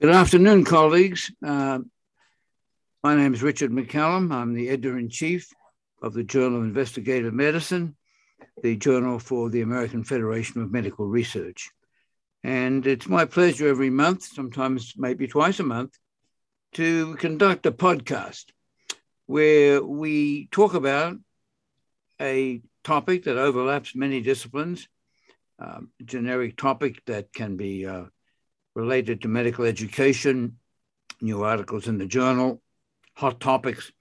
Good afternoon, colleagues. Uh, my name is Richard McCallum. I'm the editor in chief of the Journal of Investigative Medicine, the journal for the American Federation of Medical Research. And it's my pleasure every month, sometimes maybe twice a month, to conduct a podcast where we talk about a topic that overlaps many disciplines, um, generic topic that can be uh, related to medical education, new articles in the journal, hot topics,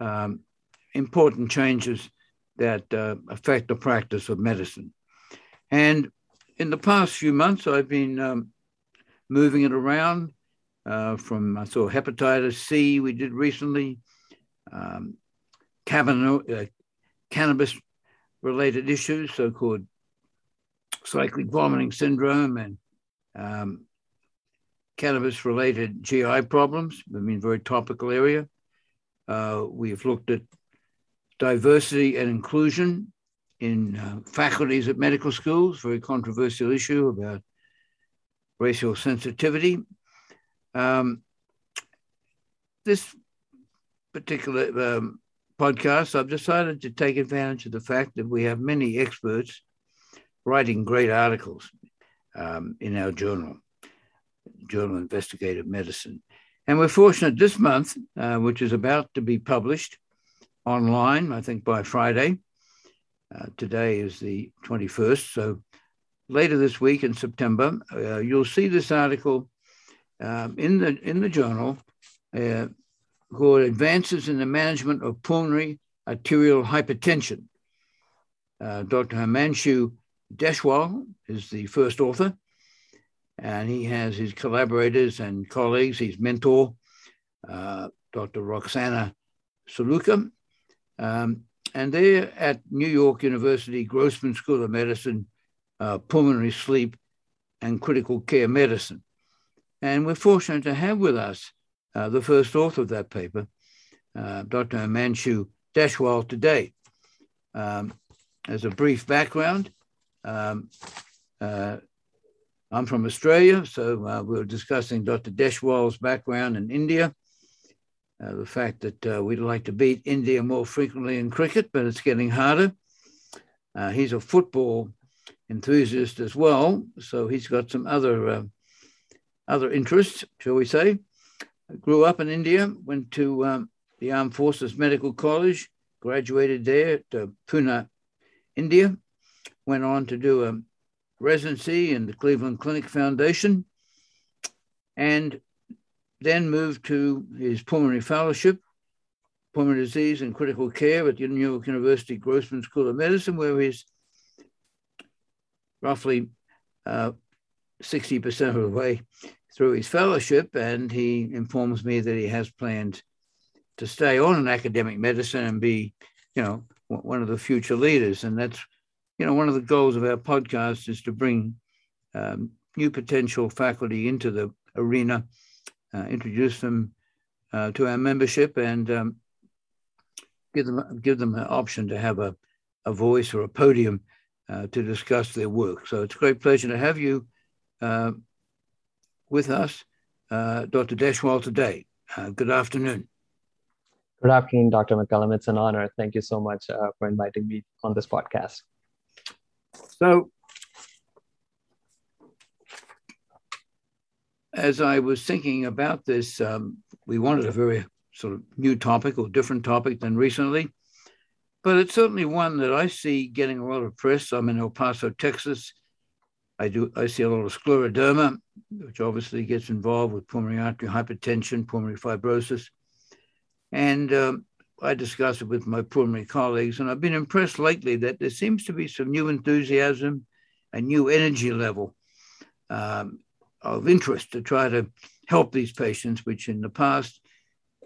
um, important changes that uh, affect the practice of medicine. And in the past few months, I've been um, moving it around uh, from, I saw hepatitis C we did recently, um, uh, cannabis related issues, so called cyclic vomiting syndrome and um, cannabis related GI problems, I mean, very topical area. Uh, we've looked at diversity and inclusion in uh, faculties at medical schools, very controversial issue about racial sensitivity. Um, this particular um, podcast, I've decided to take advantage of the fact that we have many experts writing great articles um, in our journal. Journal of Investigative Medicine. And we're fortunate this month, uh, which is about to be published online, I think by Friday. Uh, today is the 21st. So later this week in September, uh, you'll see this article um, in, the, in the journal uh, called Advances in the Management of Pulmonary Arterial Hypertension. Uh, Dr. Himanshu Deshwal is the first author and he has his collaborators and colleagues, his mentor, uh, Dr. Roxana Sulica. Um, and they're at New York University Grossman School of Medicine, uh, Pulmonary Sleep and Critical Care Medicine. And we're fortunate to have with us uh, the first author of that paper, uh, Dr. Himanshu Deshwal, today. Um, as a brief background, um, uh, I'm from Australia, so uh, we were discussing Dr. Deshwal's background in India, uh, the fact that uh, we'd like to beat India more frequently in cricket, but it's getting harder. Uh, he's a football enthusiast as well, so he's got some other uh, other interests, shall we say. I grew up in India, went to um, the Armed Forces Medical College, graduated there at uh, Pune, India, went on to do a residency in the Cleveland Clinic Foundation, and then moved to his pulmonary fellowship, pulmonary disease and critical care at the New York University Grossman School of Medicine, where he's roughly uh, 60% of the way through his fellowship. And he informs me that he has plans to stay on in academic medicine and be, you know, one of the future leaders. And that's you know, one of the goals of our podcast is to bring um, new potential faculty into the arena, uh, introduce them uh, to our membership, and um, give them give them an option to have a, a voice or a podium uh, to discuss their work. So it's a great pleasure to have you uh, with us, uh, Dr. Deshwal, today. Uh, good afternoon. Good afternoon, Dr. McCallum. It's an honor. Thank you so much for inviting me on this podcast. So, as I was thinking about this, um, we wanted a very sort of new topic or different topic than recently, but it's certainly one that I see getting a lot of press. I'm in El Paso, Texas. I do I see a lot of scleroderma, which obviously gets involved with pulmonary artery hypertension, pulmonary fibrosis, and um, I discuss it with my pulmonary colleagues, and I've been impressed lately that there seems to be some new enthusiasm, and new energy level um, of interest to try to help these patients, which in the past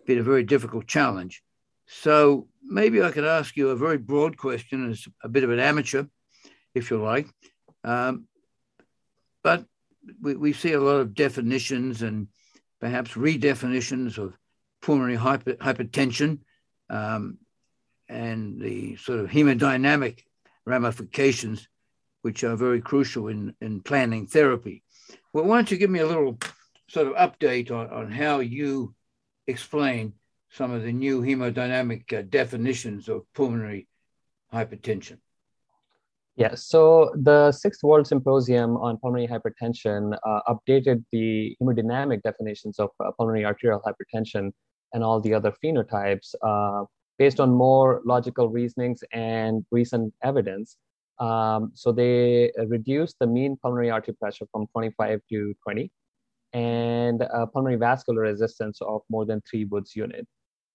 been a very difficult challenge. So maybe I could ask you a very broad question as a bit of an amateur, if you like. Um, but we, we see a lot of definitions and perhaps redefinitions of pulmonary hyper, hypertension um, and the sort of hemodynamic ramifications, which are very crucial in, in planning therapy. Well, why don't you give me a little sort of update on, on how you explain some of the new hemodynamic uh, definitions of pulmonary hypertension. Yes, so the Sixth World Symposium on Pulmonary Hypertension uh, updated the hemodynamic definitions of uh, pulmonary arterial hypertension and all the other phenotypes uh, based on more logical reasonings and recent evidence. Um, so they reduced the mean pulmonary artery pressure from 25 to 20 and pulmonary vascular resistance of more than three Woods unit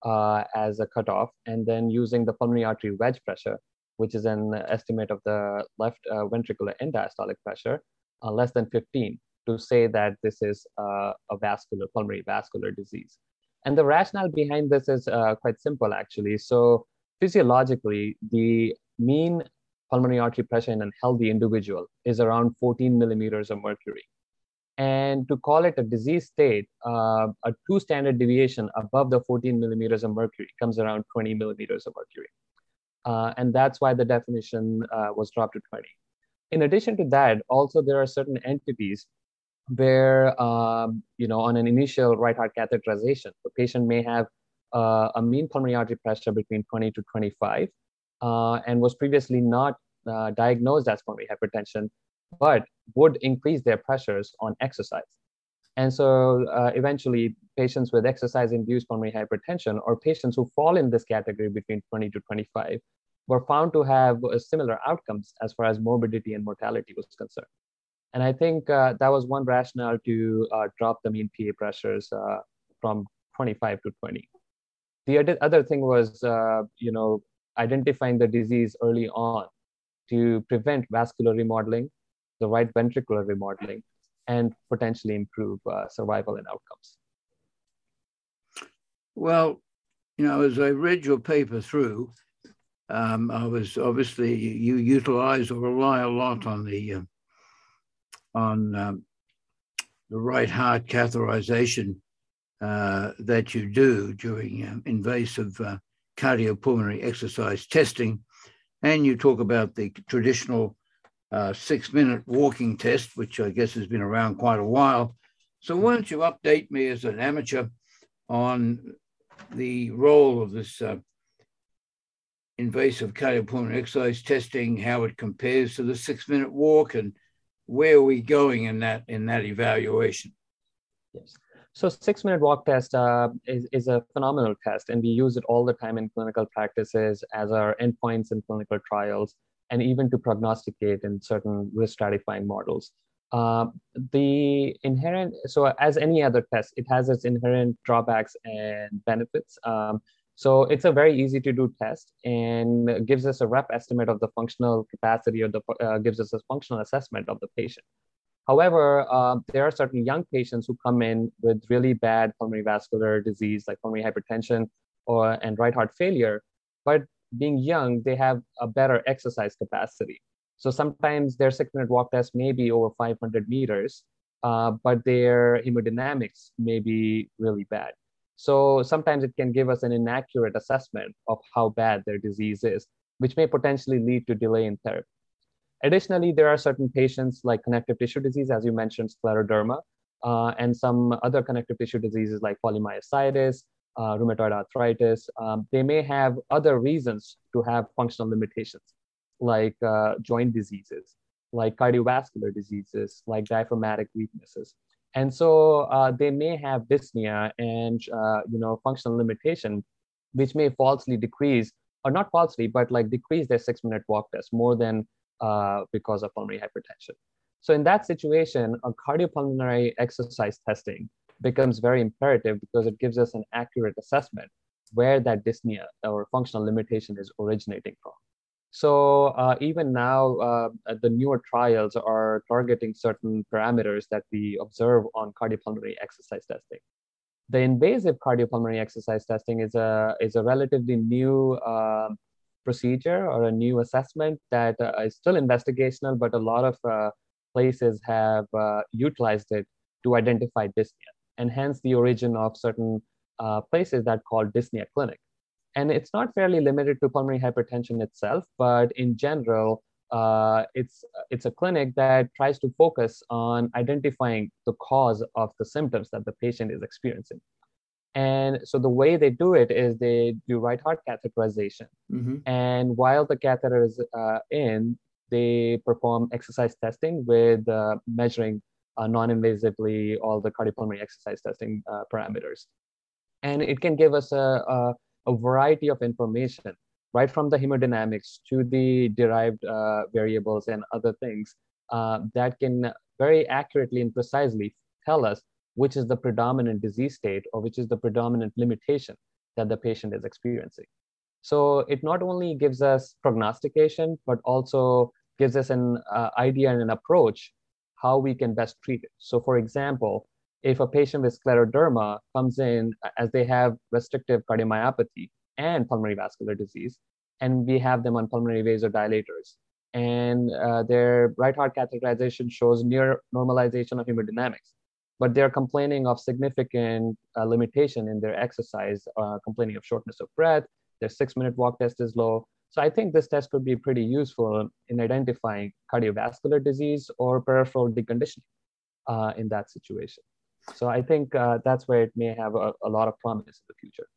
uh, as a cutoff, and then using the pulmonary artery wedge pressure, which is an estimate of the left uh, ventricular end diastolic pressure, uh, less than 15, to say that this is uh, a vascular pulmonary vascular disease. And the rationale behind this is uh, quite simple, actually. So physiologically, the mean pulmonary artery pressure in a healthy individual is around 14 millimeters of mercury. And to call it a disease state, uh, a two standard deviation above the 14 millimeters of mercury comes around 20 millimeters of mercury. Uh, and that's why the definition uh, was dropped to 20. In addition to that, also there are certain entities where, um, you know, on an initial right heart catheterization, the patient may have uh, a mean pulmonary artery pressure between 20 to 25 uh, and was previously not uh, diagnosed as pulmonary hypertension, but would increase their pressures on exercise. And so uh, eventually, patients with exercise induced pulmonary hypertension or patients who fall in this category between 20 to 25 were found to have uh, similar outcomes as far as morbidity and mortality was concerned. And I think uh, that was one rationale to uh, drop the mean PA pressures uh, from 25 to 20. The other thing was, uh, you know, identifying the disease early on to prevent vascular remodeling the right ventricular remodeling and potentially improve uh, survival and outcomes. Well, you know, as I read your paper through, um, I was obviously you utilize or rely a lot on the uh, on um, the right heart catheterization uh, that you do during um, invasive uh, cardiopulmonary exercise testing, and you talk about the traditional uh, six minute walking test, which I guess has been around quite a while. So, why don't you update me as an amateur on the role of this uh, invasive cardiopulmonary exercise testing, how it compares to the six minute walk, and where are we going in that in that evaluation? Yes. So six minute walk test uh, is, is a phenomenal test, and we use it all the time in clinical practices as our endpoints in clinical trials and even to prognosticate in certain risk stratifying models. Uh, the inherent, so as any other test, it has its inherent drawbacks and benefits. Um, so it's a very easy to do test and gives us a rough estimate of the functional capacity or the uh, gives us a functional assessment of the patient. However, uh, there are certain young patients who come in with really bad pulmonary vascular disease like pulmonary hypertension or and right heart failure, but being young, they have a better exercise capacity. So sometimes their six minute walk test may be over 500 meters, uh, but their hemodynamics may be really bad. So sometimes it can give us an inaccurate assessment of how bad their disease is, which may potentially lead to delay in therapy. Additionally, there are certain patients like connective tissue disease, as you mentioned, scleroderma, uh, and some other connective tissue diseases like polymyositis, uh, rheumatoid arthritis, um, they may have other reasons to have functional limitations, like uh, joint diseases, like cardiovascular diseases, like diaphragmatic weaknesses. And so uh, they may have dyspnea and uh, you know functional limitation, which may falsely decrease, or not falsely, but like decrease their six-minute walk test more than uh, because of pulmonary hypertension. So in that situation, a cardiopulmonary exercise testing becomes very imperative because it gives us an accurate assessment where that dyspnea or functional limitation is originating from. So uh, even now, uh, the newer trials are targeting certain parameters that we observe on cardiopulmonary exercise testing. The invasive cardiopulmonary exercise testing is a is a relatively new uh, procedure or a new assessment that uh, is still investigational, but a lot of uh, places have uh, utilized it to identify dyspnea and hence the origin of certain places that call dyspnea clinic. And it's not fairly limited to pulmonary hypertension itself, but in general, uh, it's it's a clinic that tries to focus on identifying the cause of the symptoms that the patient is experiencing. And so the way they do it is they do right heart catheterization. Mm-hmm. And while the catheter is uh, in, they perform exercise testing with uh, measuring uh, non-invasively all the cardiopulmonary exercise testing uh, parameters. And it can give us a, a, a variety of information right from the hemodynamics to the derived uh, variables and other things uh, that can very accurately and precisely tell us which is the predominant disease state or which is the predominant limitation that the patient is experiencing. So it not only gives us prognostication, but also gives us an uh, idea and an approach how we can best treat it. So for example, if a patient with scleroderma comes in as they have restrictive cardiomyopathy, and pulmonary vascular disease. And we have them on pulmonary vasodilators. And uh, their right heart catheterization shows near normalization of hemodynamics. But they're complaining of significant uh, limitation in their exercise, uh, complaining of shortness of breath. Their six minute walk test is low. So I think this test could be pretty useful in identifying cardiovascular disease or peripheral deconditioning uh, in that situation. So I think uh, that's where it may have a, a lot of promise in the future.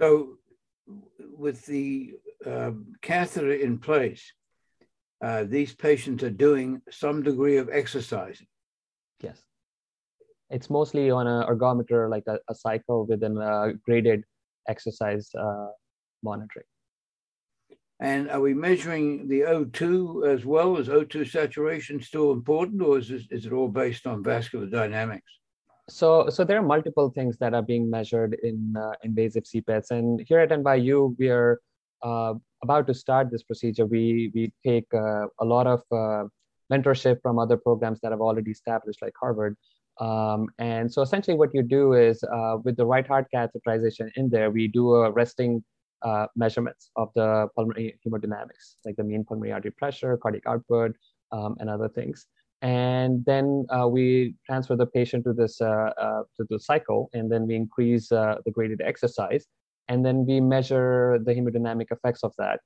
So with the um, catheter in place, uh, these patients are doing some degree of exercising. Yes. It's mostly on an ergometer, like a, a cycle with a uh, graded exercise uh, monitoring. And are we measuring the O2 as well? Is O2 saturation still important, or is, this, is it all based on vascular dynamics? So so there are multiple things that are being measured in uh, invasive CPETs, and here at NYU we are uh, about to start this procedure. We we take uh, a lot of uh, mentorship from other programs that have already established, like Harvard. Um, and so essentially, what you do is uh, with the right heart catheterization in there, we do a resting uh, measurements of the pulmonary hemodynamics, like the mean pulmonary artery pressure, cardiac output, um, and other things and then uh, we transfer the patient to this uh, uh, to the cycle, and then we increase uh, the graded exercise, and then we measure the hemodynamic effects of that.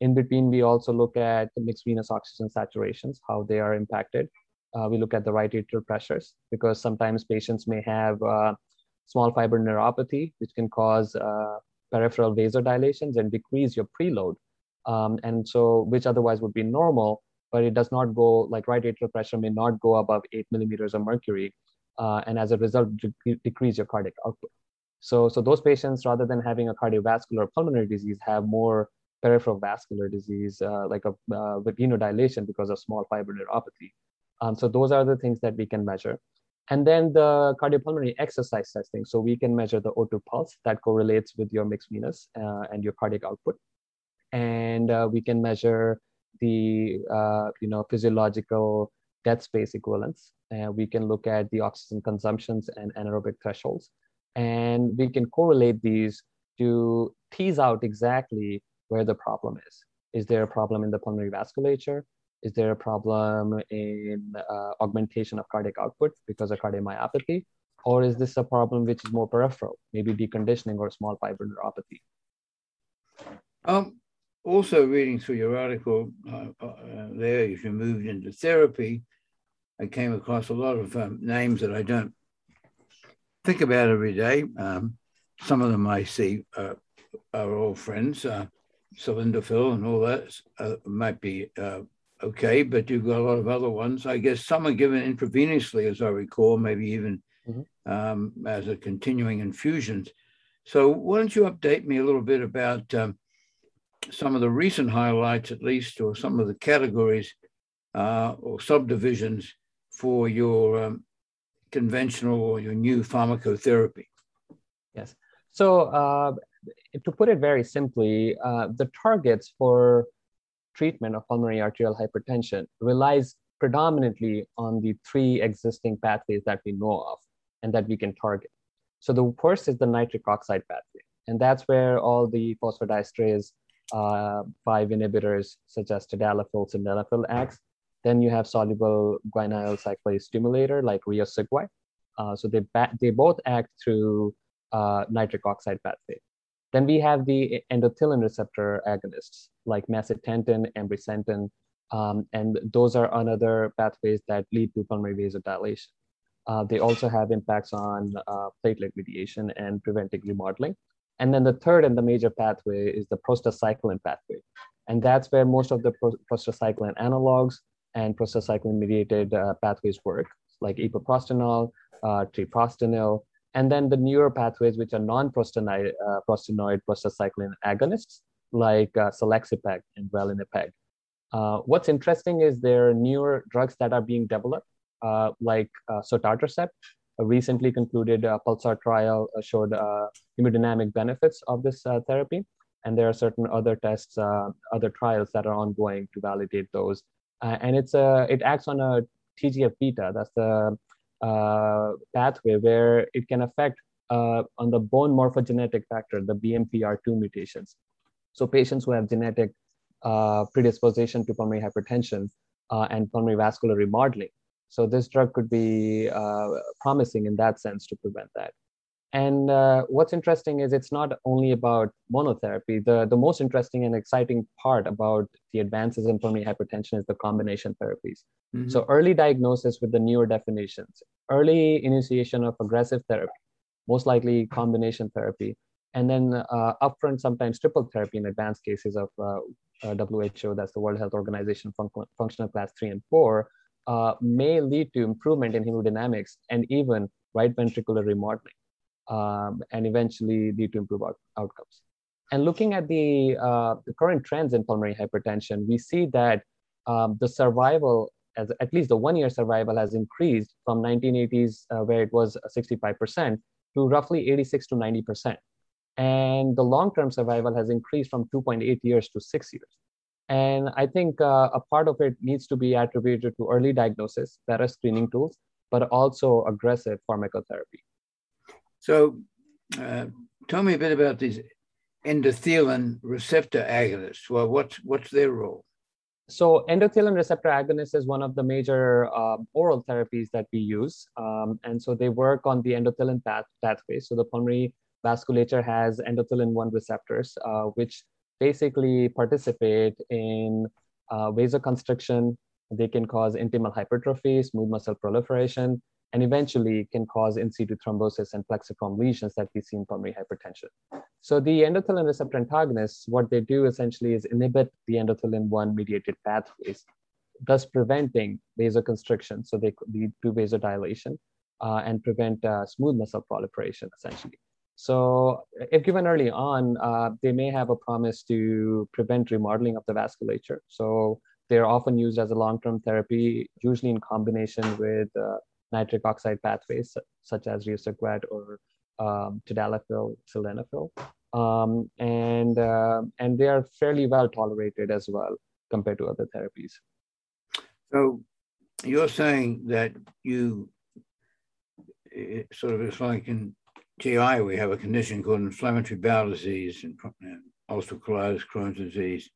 In between, we also look at the mixed venous oxygen saturations, how they are impacted. Uh, we look at the right atrial pressures because sometimes patients may have uh, small fiber neuropathy, which can cause peripheral vasodilations and decrease your preload. Um, and so, which otherwise would be normal, but it does not go like right atrial pressure may not go above eight millimeters of mercury, uh, and as a result, de- decrease your cardiac output. So, so those patients, rather than having a cardiovascular pulmonary disease, have more peripheral vascular disease, uh, like a uh, venodilation because of small fiber neuropathy. Um, so those are the things that we can measure. And then the cardiopulmonary exercise testing. So we can measure the O2 pulse that correlates with your mixed venous uh, and your cardiac output. And uh, we can measure the uh, you know physiological dead space equivalents. Uh, we can look at the oxygen consumptions and anaerobic thresholds, and we can correlate these to tease out exactly where the problem is. Is there a problem in the pulmonary vasculature? Is there a problem in uh, augmentation of cardiac output because of cardiomyopathy? Or is this a problem which is more peripheral, maybe deconditioning or small fiber neuropathy? Um, also reading through your article uh, uh, there, if you moved into therapy, I came across a lot of um, names that I don't think about every day. Um, some of them I see uh, are all friends, uh, Sildenafil and all that uh, might be uh, okay, but you've got a lot of other ones. I guess some are given intravenously, as I recall, maybe even mm-hmm. um, as a continuing infusions. So why don't you update me a little bit about um, some of the recent highlights, at least, or some of the categories uh, or subdivisions for your um, conventional or your new pharmacotherapy. Yes. So, uh, to put it very simply, uh, the targets for treatment of pulmonary arterial hypertension relies predominantly on the three existing pathways that we know of and that we can target. So the first is the nitric oxide pathway, and that's where all the phosphodiesterase uh, 5 inhibitors such as tadalafil, sildenafil acts. Then you have soluble guanylyl cyclase stimulator like riociguat. Uh, so they, they both act through uh, nitric oxide pathway. Then we have the endothelin receptor agonists like macitentan, ambrisentan, Um, and those are another pathways that lead to pulmonary vasodilation. Uh, they also have impacts on uh, platelet mediation and preventing remodeling. And then the third and the major pathway is the prostacyclin pathway. And that's where most of the prostacyclin analogs and prostacyclin mediated uh, pathways work, like epoprostenol, uh, and then the newer pathways, which are non-prostanoid uh, prostacyclin agonists, like uh, selexipag and ralinepag. Uh, what's interesting is there are newer drugs that are being developed, uh, like uh, sotatercept. A recently concluded uh, PULSAR trial uh, showed uh, hemodynamic benefits of this therapy. And there are certain other tests, other trials that are ongoing to validate those. and it's a, it acts on a TGF beta. That's the pathway where it can affect on the bone morphogenetic factor, the BMPR2 mutations. So patients who have genetic uh, predisposition to pulmonary hypertension uh, and pulmonary vascular remodeling. So this drug could be uh, promising in that sense to prevent that. And uh, what's interesting is it's not only about monotherapy. The, the most interesting and exciting part about the advances in pulmonary hypertension is the combination therapies. Mm-hmm. So early diagnosis with the newer definitions, early initiation of aggressive therapy, most likely combination therapy, and then uh, upfront sometimes triple therapy in advanced cases of uh, uh, WHO, that's the World Health Organization fun- functional class three and four, uh, may lead to improvement in hemodynamics and even right ventricular remodeling, um, and eventually lead to improved out- outcomes. And looking at the, uh, the, current trends in pulmonary hypertension, we see that um, the survival, as at least the one-year survival, has increased from 1980s, uh, where it was 65%, to roughly 86 to 90 percent and the long-term survival has increased from 2.8 years to six years. And I think uh, a part of it needs to be attributed to early diagnosis, better screening tools, but also aggressive pharmacotherapy. So, uh, tell me a bit about these endothelin receptor agonists. Well, what's what's their role? So, endothelin receptor agonist is one of the major uh, oral therapies that we use, um, and so they work on the endothelin path, pathway. So, the pulmonary vasculature has endothelin 1 receptors, uh, which basically participate in uh, vasoconstriction. They can cause intimal hypertrophy, smooth muscle proliferation, and eventually can cause in situ thrombosis and plexiform lesions that we see in pulmonary hypertension. So the endothelin receptor antagonists, what they do essentially is inhibit the endothelin 1 mediated pathways, thus preventing vasoconstriction. So they lead to vasodilation uh, and prevent uh, smooth muscle proliferation essentially. So if given early on, uh, they may have a promise to prevent remodeling of the vasculature. So they're often used as a long-term therapy, usually in combination with uh, nitric oxide pathways such as riociguat or um, tadalafil, sildenafil. Um, and, uh, and they are fairly well tolerated as well compared to other therapies. So you're saying that you sort of it's like in GI, we have a condition called inflammatory bowel disease and ulcerative colitis, Crohn's disease.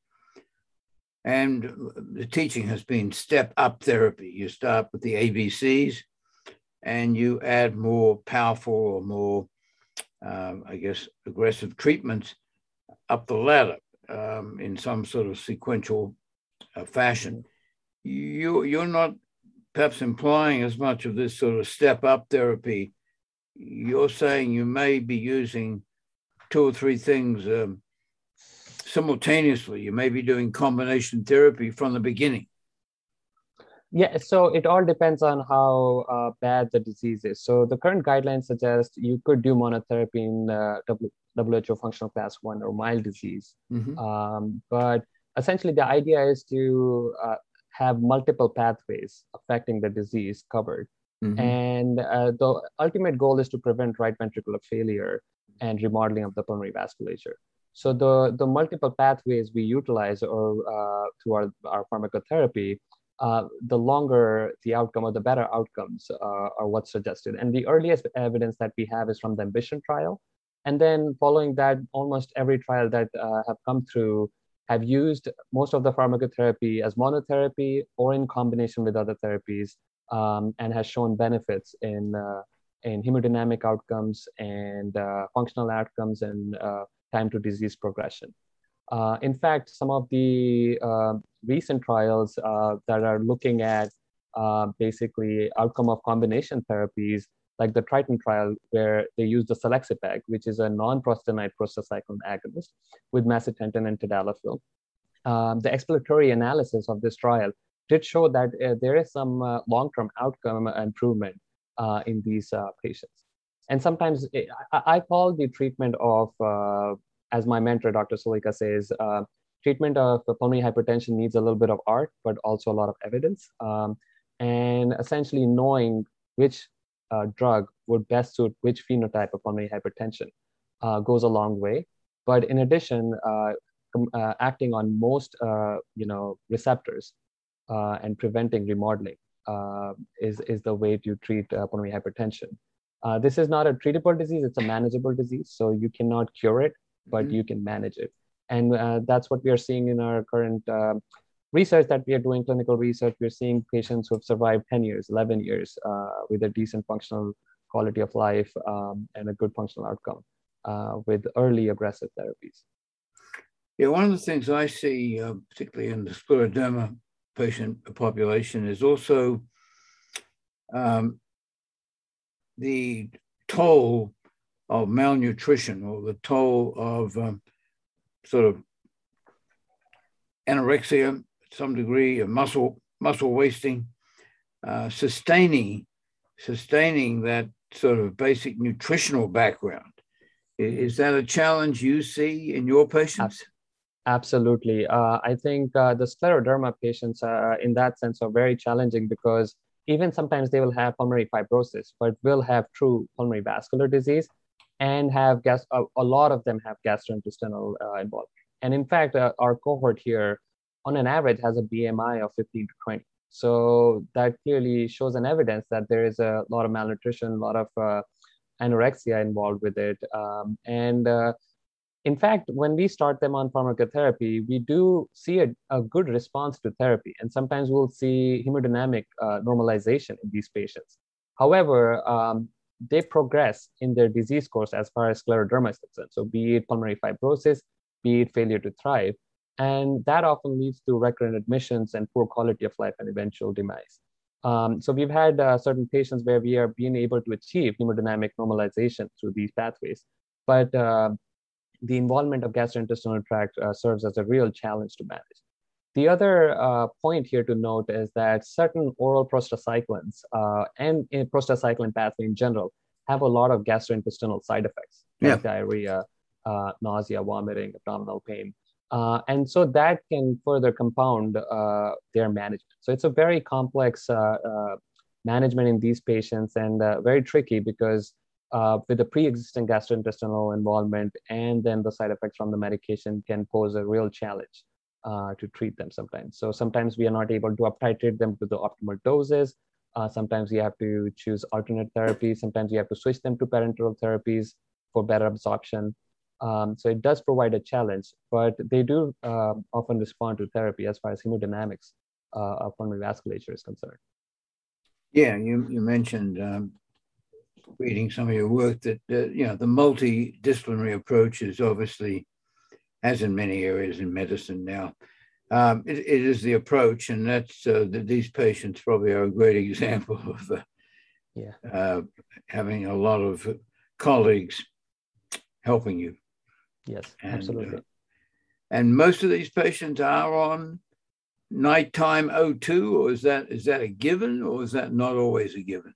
And the teaching has been step up therapy. You start with the ABCs and you add more powerful or more, um, I guess, aggressive treatments up the ladder um, in some sort of sequential uh, fashion. You, you're not perhaps implying as much of this sort of step up therapy you're saying you may be using two or three things um, simultaneously. You may be doing combination therapy from the beginning. Yeah, so it all depends on how uh, bad the disease is. So the current guidelines suggest you could do monotherapy in uh, WHO functional class one or mild disease. Mm-hmm. Um, but essentially, the idea is to uh, have multiple pathways affecting the disease covered. Mm-hmm. And uh, the ultimate goal is to prevent right ventricular failure and remodeling of the pulmonary vasculature. So the, the multiple pathways we utilize or uh, through our, our pharmacotherapy, uh, the longer the outcome or the better outcomes uh, are what's suggested. And the earliest evidence that we have is from the Ambition trial. And then following that, almost every trial that uh, have come through have used most of the pharmacotherapy as monotherapy or in combination with other therapies um, and has shown benefits in, uh, in hemodynamic outcomes and uh, functional outcomes and uh, time to disease progression. In fact, some of the recent trials that are looking at basically outcome of combination therapies, like the Triton trial, where they used the selexipag, which is a non-prostanoid prostacyclin agonist, with macitentan and tadalafil. Um, the exploratory analysis of this trial did show that uh, there is some uh, long-term outcome improvement in these patients. And sometimes it, I, I, call the treatment of as my mentor, Dr. Sulica says, uh, treatment of pulmonary hypertension needs a little bit of art, but also a lot of evidence. Um, and essentially knowing which uh, drug would best suit which phenotype of pulmonary hypertension uh, goes a long way. But in addition, uh, uh, acting on most uh, you know receptors and preventing remodeling is, is the way to treat pulmonary hypertension. this is not a treatable disease, it's a manageable disease. So you cannot cure it, but mm-hmm. you can manage it. And uh, that's what we are seeing in our current uh, research that we are doing, clinical research. We're seeing patients who have survived 10 years, 11 years uh, with a decent functional quality of life um, and a good functional outcome uh, with early aggressive therapies. Yeah, one of the things I see, uh, particularly in the scleroderma patient population, is also um, the toll of malnutrition or the toll of um, sort of anorexia, some degree, of muscle muscle wasting, uh, sustaining sustaining that sort of basic nutritional background. Is that a challenge you see in your patients? Absolutely. Uh, I think uh, the scleroderma patients, uh, in that sense, are very challenging because even sometimes they will have pulmonary fibrosis, but will have true pulmonary vascular disease and have gas, a, a lot of them have gastrointestinal uh, involvement. And in fact, uh, our cohort here, on an average, has a BMI of 15 to 20. So that clearly shows an evidence that there is a lot of malnutrition, a lot of anorexia involved with it. Um, and in fact, when we start them on pharmacotherapy, we do see a, a good response to therapy. And sometimes we'll see hemodynamic uh, normalization in these patients. However, um, they progress in their disease course as far as scleroderma is concerned. So, be it pulmonary fibrosis, be it failure to thrive. And that often leads to recurrent admissions and poor quality of life and eventual demise. Um, so, we've had uh, certain patients where we are being able to achieve hemodynamic normalization through these pathways. But uh, the involvement of gastrointestinal tract uh, serves as a real challenge to manage. The other uh, point here to note is that certain oral prostacyclins uh, and in prostacyclin pathway in general have a lot of gastrointestinal side effects, yeah. diarrhea, uh, nausea, vomiting, abdominal pain. Uh, and so that can further compound uh, their management. So it's a very complex uh, management in these patients and very tricky because with the pre-existing gastrointestinal involvement and then the side effects from the medication can pose a real challenge uh, to treat them sometimes. So sometimes we are not able to uptitrate them to the optimal doses. Uh, sometimes you have to choose alternate therapies. Sometimes you have to switch them to parenteral therapies for better absorption. Um, so it does provide a challenge, but they do uh, often respond to therapy as far as hemodynamics uh, of pulmonary vasculature is concerned. Yeah, you, you mentioned um, reading some of your work that uh, you know the multidisciplinary approach is obviously as in many areas in medicine now. Um, it, it is the approach, and that's uh, that these patients probably are a great example of uh, yeah. uh, having a lot of colleagues helping you. Yes, and, absolutely. Uh, and most of these patients are on nighttime O2, or is that is that a given, or is that not always a given?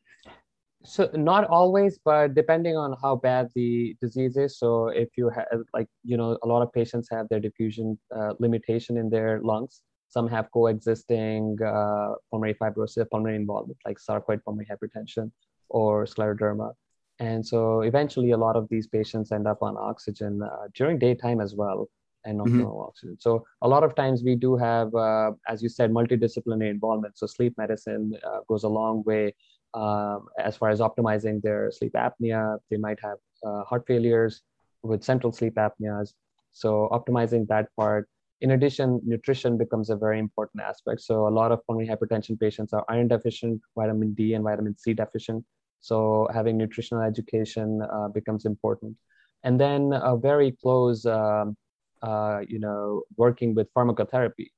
So not always but depending on how bad the disease is. So if you have like you know a lot of patients have their diffusion uh, limitation in their lungs. Some have coexisting uh, pulmonary fibrosis pulmonary involvement like sarcoid pulmonary hypertension or scleroderma. And so eventually a lot of these patients end up on oxygen uh, during daytime as well and not mm-hmm. oxygen. So a lot of times we do have uh, as you said multidisciplinary involvement. So sleep medicine uh, goes a long way um, as far as optimizing their sleep apnea. They might have uh, heart failures with central sleep apneas. So optimizing that part. In addition, nutrition becomes a very important aspect. So a lot of pulmonary hypertension patients are iron deficient, vitamin D and vitamin C deficient. So having nutritional education uh, becomes important. And then a very close um, uh, you know, working with pharmacotherapy,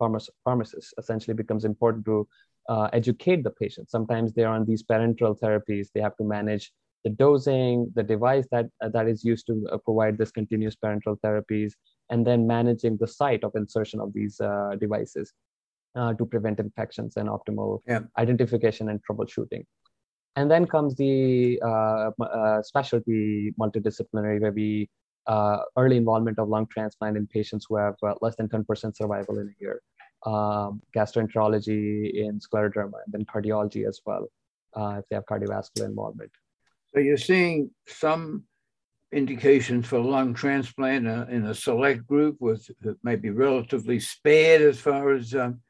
pharma- pharmacists essentially becomes important to uh, educate the patient. Sometimes they're on these parenteral therapies. They have to manage the dosing, the device that uh, that is used to uh, provide this continuous parenteral therapies, and then managing the site of insertion of these uh, devices uh, to prevent infections and optimal yeah. identification and troubleshooting. And then comes the specialty multidisciplinary, where we uh, early involvement of lung transplant in patients who have uh, less than 10% survival in a year, um, gastroenterology in scleroderma, and then cardiology as well, uh, if they have cardiovascular involvement. So you're seeing some indications for lung transplant uh, in a select group with maybe relatively spared as far as um,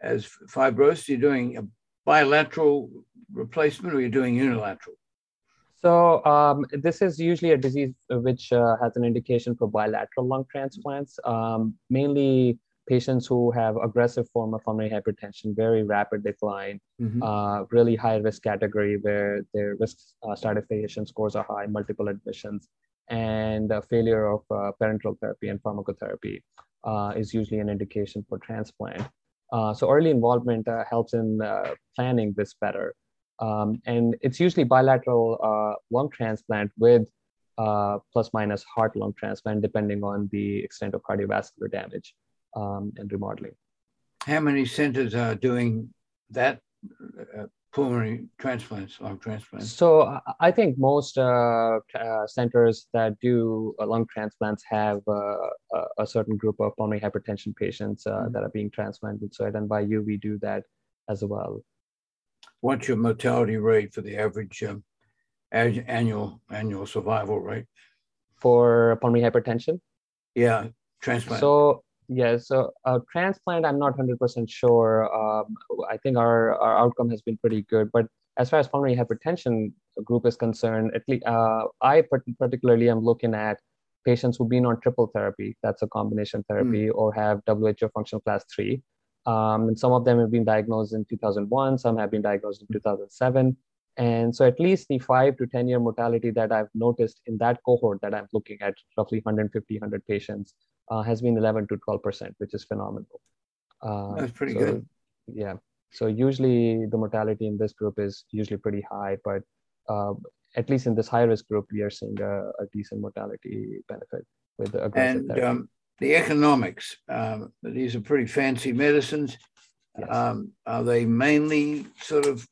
as fibrosis. You're doing a bilateral replacement, or you're doing unilateral. So um, this is usually a disease which uh, has an indication for bilateral lung transplants, um, mainly patients who have aggressive form of pulmonary hypertension, very rapid decline, mm-hmm. uh, really high risk category where their risk uh, stratification scores are high, multiple admissions, and failure of uh, parenteral therapy and pharmacotherapy uh, is usually an indication for transplant. Uh, so early involvement helps in planning this better. Um, and it's usually bilateral uh, lung transplant with uh, plus minus heart lung transplant, depending on the extent of cardiovascular damage um, and remodeling. How many centers are doing that uh, pulmonary transplants, lung transplants? So I think most uh, uh, centers that do uh, lung transplants have a certain group of pulmonary hypertension patients mm-hmm. that are being transplanted. So at NYU, we do that as well what's your mortality rate for the average um, annual annual survival rate for pulmonary hypertension? Yeah, transplant. So yeah, so uh, transplant, I'm not 100% sure. Um, I think our, our outcome has been pretty good, but as far as pulmonary hypertension group is concerned, at least uh, I particularly am looking at patients who've been on triple therapy, that's a combination therapy, mm. or have WHO functional class three. Um, and some of them have been diagnosed in 2001, some have been diagnosed in 2007. And so at least the five to 10 year mortality that I've noticed in that cohort that I'm looking at, roughly 150, 100 patients, uh, has been 11 to 12%, which is phenomenal. Uh, That's pretty so, good. Yeah. So usually the mortality in this group is usually pretty high, but uh, at least in this high risk group, we are seeing a, a decent mortality benefit with the aggressive and, therapy. Um, the economics. Um, these are pretty fancy medicines. Yes. Um, are they mainly sort of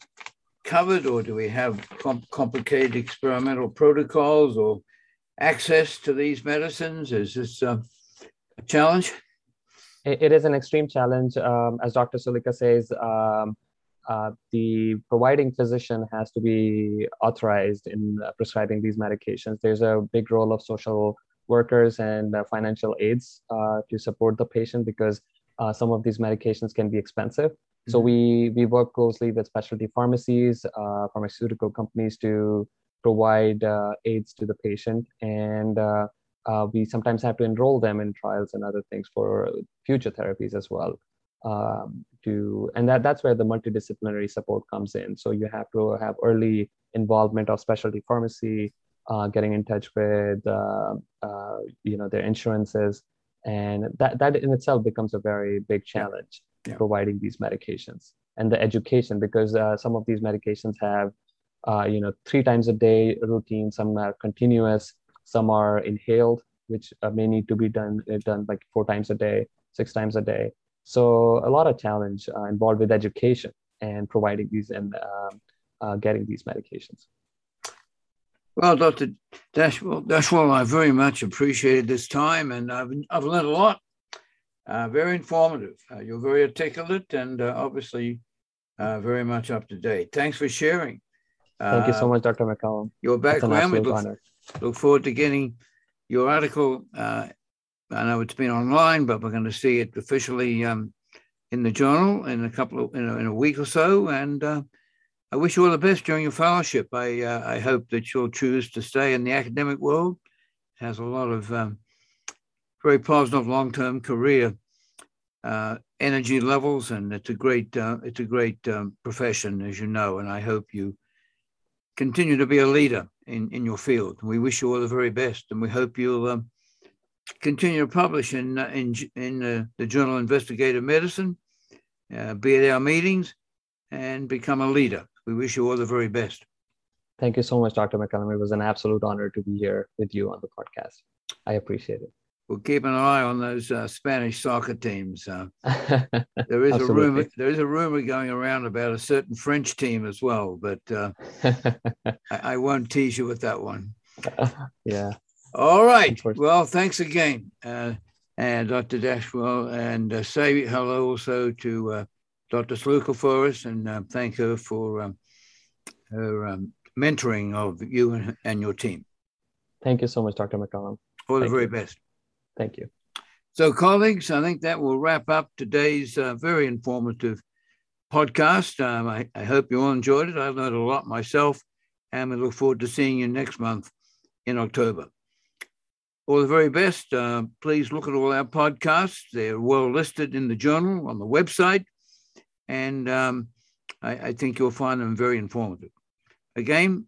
covered, or do we have complicated experimental protocols or access to these medicines? Is this uh, a challenge? it, is an extreme challenge. Um, as Dr. Sulica says, um, uh, the providing physician has to be authorized in uh, prescribing these medications. There's a big role of social workers and uh, financial aids uh, to support the patient because uh, some of these medications can be expensive. Mm-hmm. So we we work closely with specialty pharmacies, uh, pharmaceutical companies to provide uh, aids to the patient, and uh, we sometimes have to enroll them in trials and other things for future therapies as well. Um, to and that that's where the multidisciplinary support comes in. So you have to have early involvement of specialty pharmacy, uh, getting in touch with uh, uh, you know their insurances, and that that in itself becomes a very big challenge yeah. providing these medications and the education because uh, some of these medications have uh, you know three times a day routine, some are continuous, some are inhaled, which uh, may need to be done done like four times a day, six times a day. So a lot of challenge involved with education and providing these and um, getting these medications. Well, Dr. Deshwal, Deshwal, I very much appreciated this time and I've, I've learned a lot. Uh, very informative. Uh, you're very articulate and uh, obviously uh, very much up to date. Thanks for sharing. Thank you so uh, much, Dr. McCallum. Your background. We look, look, forward to getting your article. Uh, I know it's been online, but we're going to see it officially um, in the journal in a couple of in a, in a week or so. And I wish you all the best during your fellowship. I, uh, I hope that you'll choose to stay in the academic world. It has a lot of um, very positive long-term career uh, energy levels, and it's a great uh, it's a great um, profession, as you know. And I hope you continue to be a leader in, in your field. We wish you all the very best, and we hope you'll um, continue to publish in, uh, in, in uh, the Journal Investigative Medicine, uh, be at our meetings, and become a leader. We wish you all the very best. Thank you so much, Dr. McCallum. It was an absolute honor to be here with you on the podcast. I appreciate it. We'll keep an eye on those uh, Spanish soccer teams. Uh, there is a rumor. There is a rumor going around about a certain French team as well, but uh, I, I, won't tease you with that one. yeah. All right. Well, thanks again, uh, and Dr. Deshwal, and uh, say hello also to uh, Dr. Sulica for us, and thank her for um, her um, mentoring of you and, and, your team. Thank you so much, Dr. McCallum. All the very you. best. Thank you. So, colleagues, I think that will wrap up today's uh, very informative podcast. Um, I, I, hope you all enjoyed it. I learned a lot myself, and we look forward to seeing you next month in October. All the very best. Uh, please look at all our podcasts. They're well listed in the journal on the website, and um, I, I, think you'll find them very informative. Again,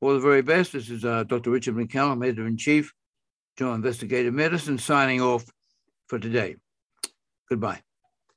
all the very best. This is uh, Dr. Richard McCallum, Editor in Chief Journal Investigative Medicine, signing off for today. Goodbye.